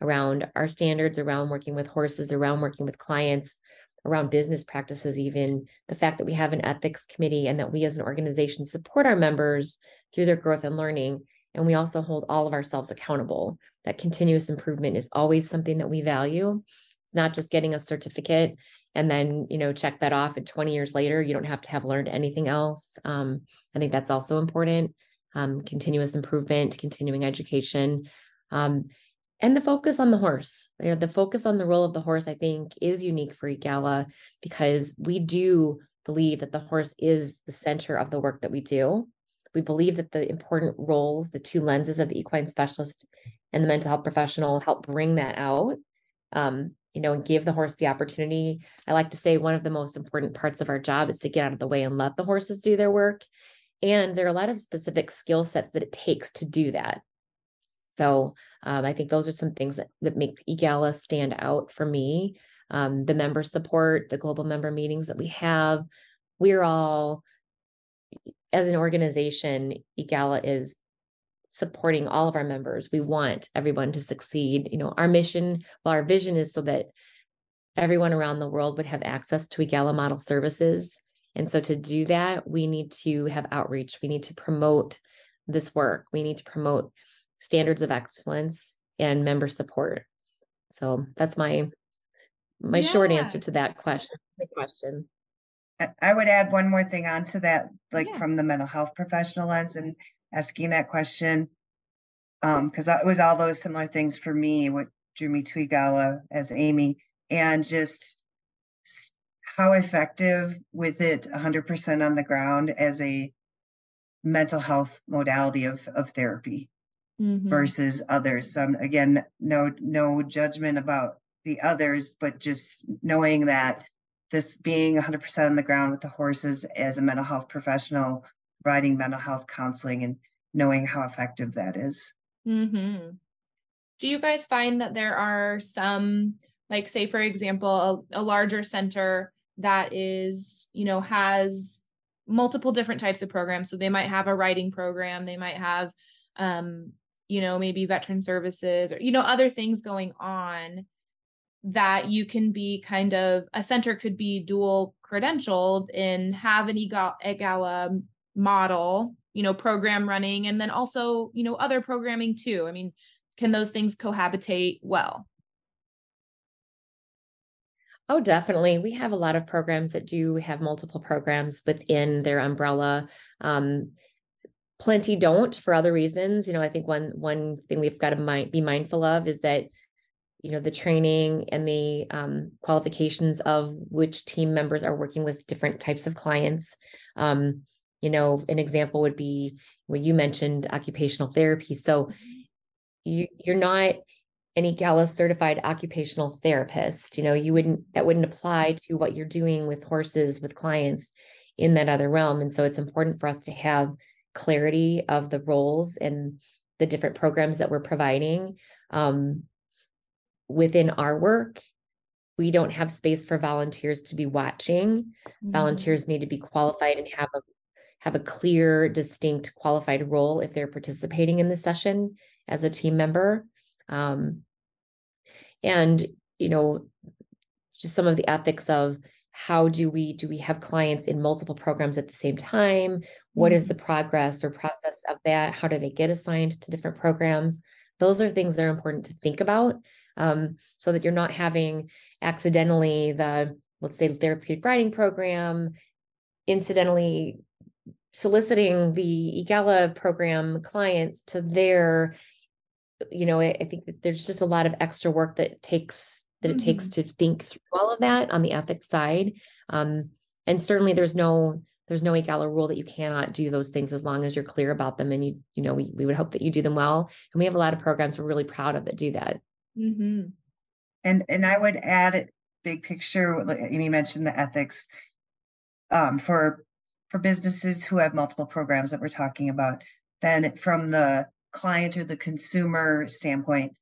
around our standards around working with horses around working with clients around business practices, even the fact that we have an ethics committee and that we as an organization support our members through their growth and learning. And we also hold all of ourselves accountable. That continuous improvement is always something that we value. It's not just getting a certificate and then, you know, check that off and 20 years later, you don't have to have learned anything else. Um, I think that's also important. Um, continuous improvement, continuing education. Um, and the focus on the horse you know, the focus on the role of the horse i think is unique for EAGALA because we do believe that the horse is the center of the work that we do. We believe that the important roles the two lenses of the equine specialist and the mental health professional help bring that out um, you know and give the horse the opportunity. I like to say one of the most important parts of our job is to get out of the way and let the horses do their work. And there are a lot of specific skill sets that it takes to do that so um, I think those are some things that, that make EAGALA stand out for me. Um, the member support, the global member meetings that we have, we're all, as an organization, EAGALA is supporting all of our members. We want everyone to succeed. You know, our mission, well, our vision is so that everyone around the world would have access to EAGALA model services. And so to do that, we need to have outreach. We need to promote this work. We need to promote standards of excellence and member support. So that's my my yeah. short answer to that question. The question. I would add one more thing onto that, like yeah. from the mental health professional lens and asking that question. Um, because it was all those similar things for me, what drew me to EAGALA as Amy, and just how effective with it 100% on the ground as a mental health modality of, of therapy mm-hmm. versus others. So again, no no judgment about the others, but just knowing that this being 100% on the ground with the horses as a mental health professional, providing mental health counseling and knowing how effective that is. Mm-hmm. Do you guys find that there are some like say for example a, a larger center that is you know has multiple different types of programs so they might have a riding program they might have um you know maybe veteran services or you know other things going on that you can be kind of a center could be dual credentialed and have an EAGALA model, you know, program running, and then also, you know, other programming too. I mean, can those things cohabitate well? Oh, definitely. We have a lot of programs that do have multiple programs within their umbrella. Um, plenty don't for other reasons. You know, I think one one thing we've got to mi- be mindful of is that you know the training and the um, qualifications of which team members are working with different types of clients. Um, you know an example would be what you mentioned occupational therapy. So you, you're not any EAGALA certified occupational therapist you know you wouldn't that wouldn't apply to what you're doing with horses with clients in that other realm. And so it's important for us to have clarity of the roles and the different programs that we're providing um, within our work we don't have space for volunteers to be watching. Mm-hmm. volunteers need to be qualified and have a have a clear distinct qualified role if they're participating in the session as a team member. Um, and you know just some of the ethics of how do we do we have clients in multiple programs at the same time What mm-hmm. is the progress or process of that how do they get assigned to different programs those are things that are important to think about um, so that you're not having accidentally the let's say therapeutic riding program incidentally soliciting the EAGALA program clients to their you know I, I think that there's just a lot of extra work that takes that mm-hmm. it takes mm-hmm. to think through all of that on the ethics side um, and certainly there's no there's no EAGALA rule that you cannot do those things as long as you're clear about them and you you know we, we would hope that you do them well and we have a lot of programs we're really proud of that do that Mm-hmm. And and I would add big picture. Like Amy mentioned the ethics um, for for businesses who have multiple programs that we're talking about. Then from the client or the consumer standpoint,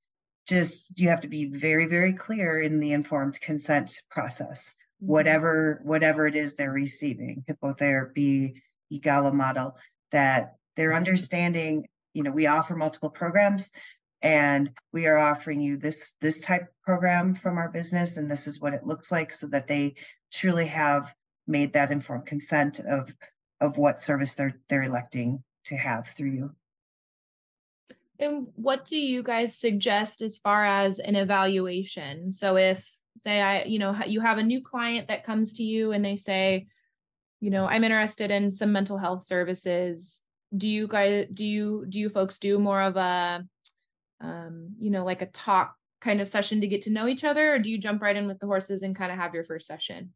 just you have to be very very clear in the informed consent process. Mm-hmm. Whatever whatever it is they're receiving, hippotherapy, EAGALA model, that they're understanding. You know, we offer multiple programs and we are offering you this this type of program from our business and this is what it looks like so that they truly have made that informed consent of of what service they're they're electing to have through you and what do you guys suggest as far as an evaluation so if say i you know you have a new client that comes to you and they say you know i'm interested in some mental health services do you guys do you do you folks do more of a um, you know, like a talk kind of session to get to know each other, or do you jump right in with the horses and kind of have your first session?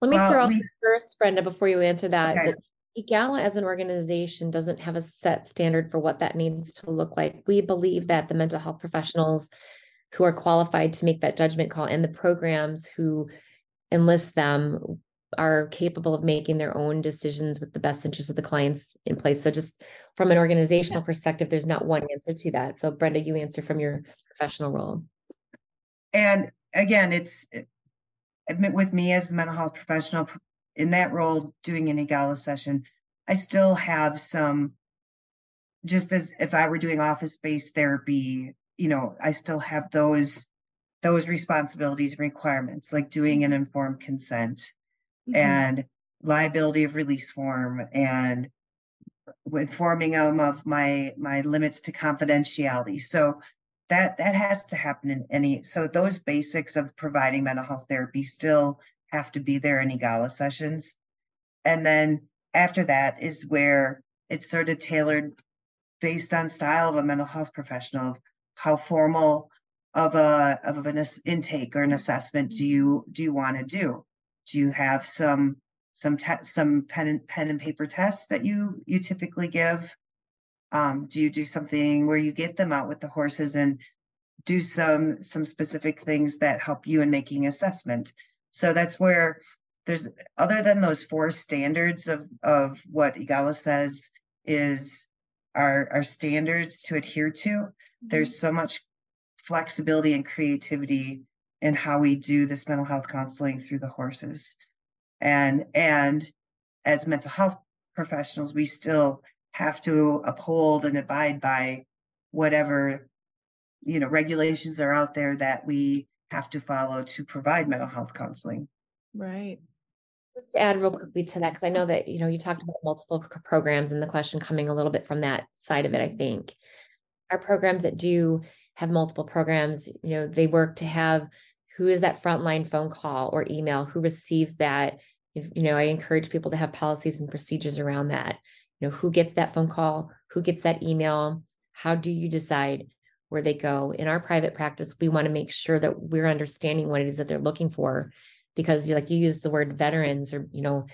Let me well, throw out we, first, Brenda, before you answer that. Okay. that EAGALA as an organization doesn't have a set standard for what that needs to look like. We believe that the mental health professionals who are qualified to make that judgment call and the programs who enlist them are capable of making their own decisions with the best interest of the clients in place. So just from an organizational perspective, there's not one answer to that. So Brenda, you answer from your professional role. And again, it's with me as a mental health professional in that role, doing an EAGALA session, I still have some, just as if I were doing office-based therapy, you know, I still have those those responsibilities and requirements, like doing an informed consent mm-hmm. and liability of release form and informing them of my my limits to confidentiality so that that has to happen in any so those basics of providing mental health therapy still have to be there in EAGALA sessions and then after that is where it's sort of tailored based on style of a mental health professional how formal of a of an intake or an assessment do you do you want to do do you have some some te- some pen and pen and paper tests that you you typically give? Um, do you do something where you get them out with the horses and do some some specific things that help you in making assessment? So that's where there's other than those four standards of of what EAGALA says is our our standards to adhere to. Mm-hmm. There's so much flexibility and creativity in how we do this mental health counseling through the horses. And and as mental health professionals, we still have to uphold and abide by whatever you know regulations are out there that we have to follow to provide mental health counseling. Right. Just to add real quickly to that, because I know that you know you talked about multiple programs and the question coming a little bit from that side of it. I think our programs that do have multiple programs, you know, they work to have who is that frontline phone call or email, who receives that. You know, I encourage people to have policies and procedures around that. You know, who gets that phone call, who gets that email, how do you decide where they go? In our private practice, we want to make sure that we're understanding what it is that they're looking for because like you use the word veterans or you know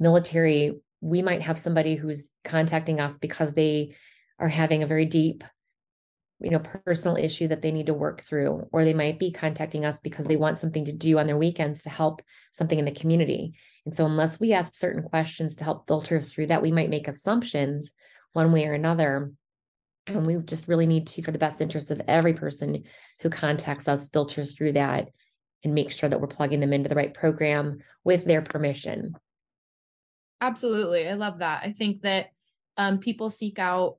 military we might have somebody who's contacting us because they are having a very deep you know personal issue that they need to work through or they might be contacting us because they want something to do on their weekends to help something in the community and so unless we ask certain questions to help filter through that we might make assumptions one way or another and we just really need to for the best interest of every person who contacts us filter through that and make sure that we're plugging them into the right program with their permission. Absolutely. I love that. I think that um, people seek out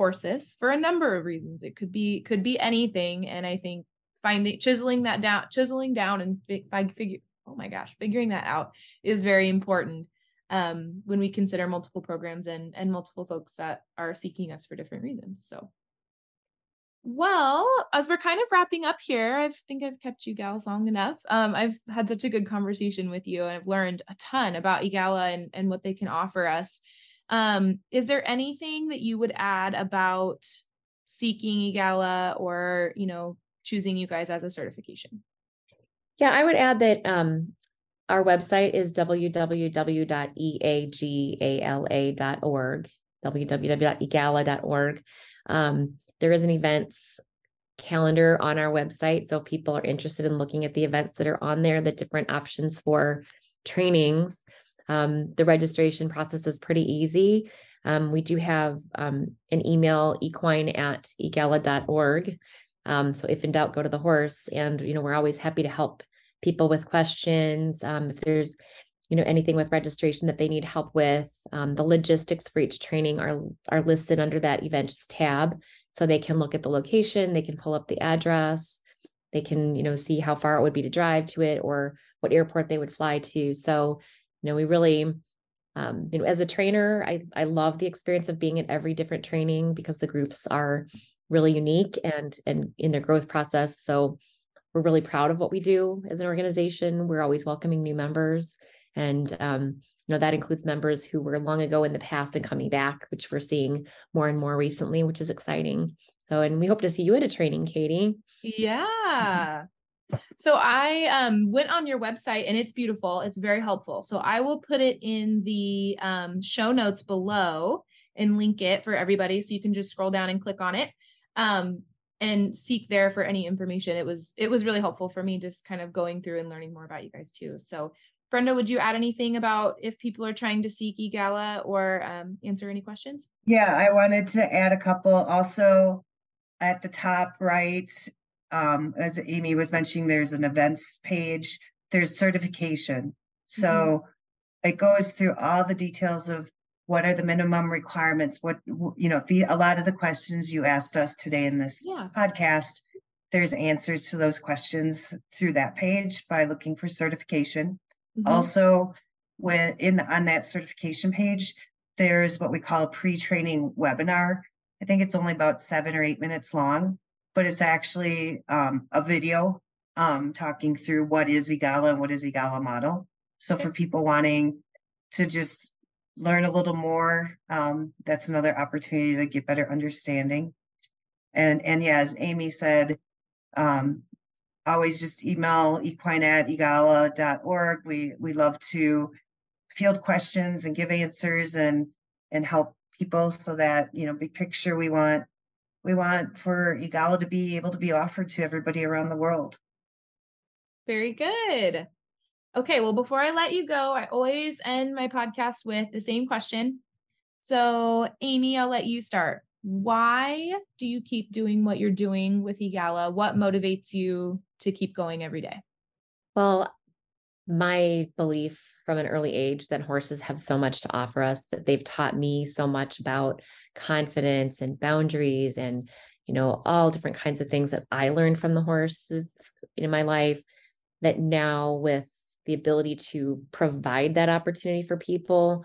horses for a number of reasons. It could be could be anything, and I think finding chiseling that down, chiseling down, and fi- figure. Oh my gosh, figuring that out is very important um, when we consider multiple programs and and multiple folks that are seeking us for different reasons. So well, as we're kind of wrapping up here, I think I've kept you gals long enough. Um, I've had such a good conversation with you, and I've learned a ton about EAGALA and, and what they can offer us. Um, is there anything that you would add about seeking EAGALA or, you know, choosing you guys as a certification? Yeah, I would add that um, our website is www.eagala.org, www.egala.org. Um, there is an events calendar on our website. So people are interested in looking at the events that are on there, the different options for trainings. Um, the registration process is pretty easy. Um, we do have um, an email equine at eagala.org. Um, so if in doubt, go to the horse. And, you know, we're always happy to help people with questions. Um, if there's you know anything with registration that they need help with um, the logistics for each training are are listed under that events tab so they can look at the location they can pull up the address they can you know see how far it would be to drive to it or what airport they would fly to so know we really um, you know as a trainer i i love the experience of being at every different training because the groups are really unique and and in their growth process. So we're really proud of what we do as an organization. We're always welcoming new members and um, you know that includes members who were long ago in the past and coming back which we're seeing more and more recently which is exciting. So and we hope to see you at a training katie. Yeah so i um, went on your website and it's beautiful it's very helpful so i will put it in the um, show notes below and link it for everybody so you can just scroll down and click on it um, and seek there for any information it was it was really helpful for me just kind of going through and learning more about you guys too so Brenda, would you add anything about if people are trying to seek EAGALA or um, answer any questions? Yeah, I wanted to add a couple. Also, at the top right, um, as Amy was mentioning, there's an events page. There's certification. So mm-hmm. it goes through all the details of what are the minimum requirements. What you know, the a lot of the questions you asked us today in this yeah. podcast. There's answers to those questions through that page by looking for certification. Mm-hmm. Also, when in on that certification page, there's what we call a pre-training webinar. I think it's only about seven or eight minutes long, but it's actually um, a video um, talking through what is EAGALA and what is EAGALA model. So for people wanting to just learn a little more, um, that's another opportunity to get better understanding. And and yeah, as Amy said, um, always just email equine at eagala.org. We we love to field questions and give answers and and help people so that you know big picture we want we want for EAGALA to be able to be offered to everybody around the world. Very good. Okay, well, before I let you go, I always end my podcast with the same question. So, Amy, I'll let you start. why do you keep doing what you're doing with EAGALA? What motivates you to keep going every day? Well, my belief from an early age that horses have so much to offer us that they've taught me so much about confidence and boundaries and you know all different kinds of things that I learned from the horses in my life that now with the ability to provide that opportunity for people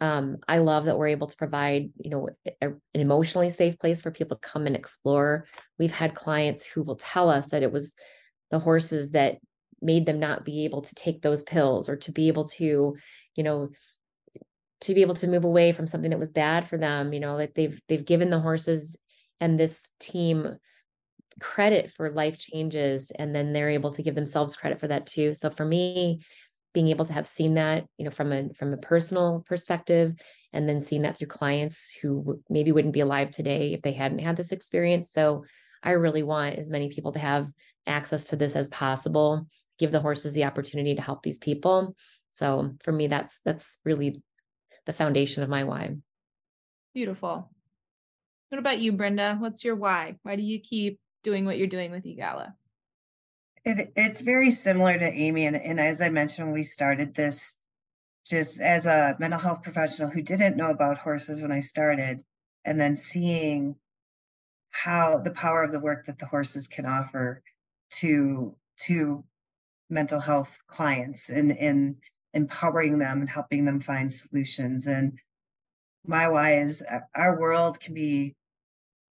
um, I love that we're able to provide, you know, a, an emotionally safe place for people to come and explore. We've had clients who will tell us that it was the horses that made them not be able to take those pills or to be able to, you know, to be able to move away from something that was bad for them. You know, like they've they've given the horses and this team credit for life changes, and then they're able to give themselves credit for that too. So for me, being able to have seen that you know from a from a personal perspective and then seeing that through clients who maybe wouldn't be alive today if they hadn't had this experience so i really want as many people to have access to this as possible give the horses the opportunity to help these people so for me that's that's really the foundation of my why. Beautiful. What about you brenda? What's your why? Why do you keep doing what you're doing with EAGALA? It, it's very similar to Amy. And, and as I mentioned when we started this, just as a mental health professional who didn't know about horses when I started, and then seeing how the power of the work that the horses can offer to to mental health clients and in empowering them and helping them find solutions. And my why is uh, our world can be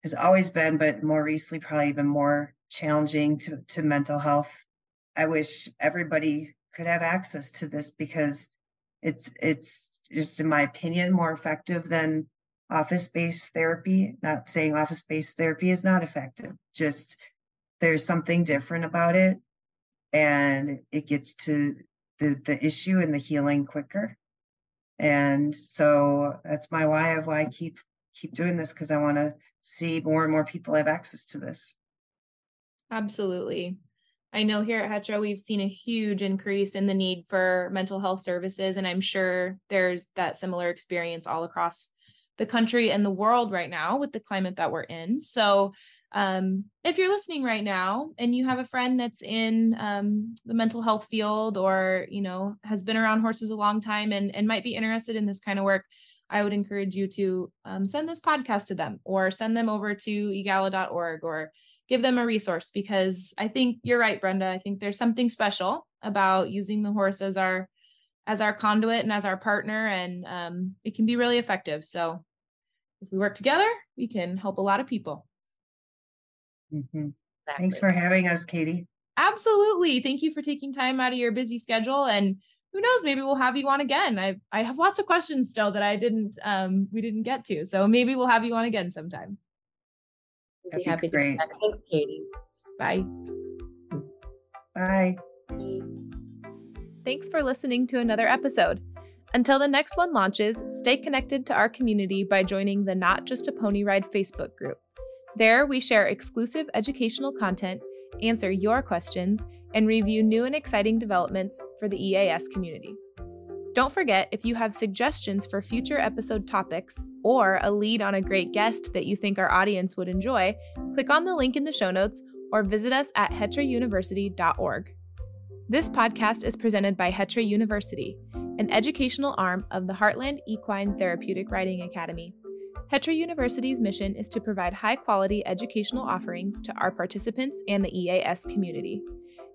has always been, but more recently, probably even more challenging to, to mental health. I wish everybody could have access to this because it's it's just in my opinion more effective than office-based therapy. Not saying office-based therapy is not effective, just there's something different about it and it gets to the, the issue and the healing quicker. And so that's my why of why I keep keep doing this because I want to see more and more people have access to this. Absolutely. I know here at Hetra, we've seen a huge increase in the need for mental health services, and I'm sure there's that similar experience all across the country and the world right now with the climate that we're in. So, um, if you're listening right now and you have a friend that's in um, the mental health field or you know has been around horses a long time and and might be interested in this kind of work, I would encourage you to um, send this podcast to them or send them over to eagala.org or give them a resource because I think you're right, Brenda. I think there's something special about using the horse as our as our conduit and as our partner, and um, it can be really effective. So if we work together, we can help a lot of people. Mm-hmm. Thanks for having us, Katie. Absolutely. Thank you for taking time out of your busy schedule and who knows maybe we'll have you on again. I i have lots of questions still that i didn't um we didn't get to so maybe we'll have you on again sometime. I'd be happy great. to thanks katie. Bye. Bye. Thanks for listening to another episode. Until the next one launches stay connected to our community by joining the not just a pony ride facebook group there we share exclusive educational content answer your questions, and review new and exciting developments for the EAS community. Don't forget, if you have suggestions for future episode topics or a lead on a great guest that you think our audience would enjoy, click on the link in the show notes or visit us at hetrauniversity.org. This podcast is presented by Hetra University, an educational arm of the Heartland Equine Therapeutic Riding Academy. Hetra University's mission is to provide high quality educational offerings to our participants and the EAS community.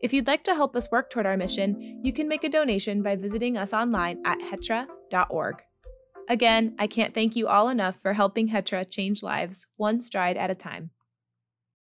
If you'd like to help us work toward our mission, you can make a donation by visiting us online at hetra.org. Again, I can't thank you all enough for helping Hetra change lives one stride at a time.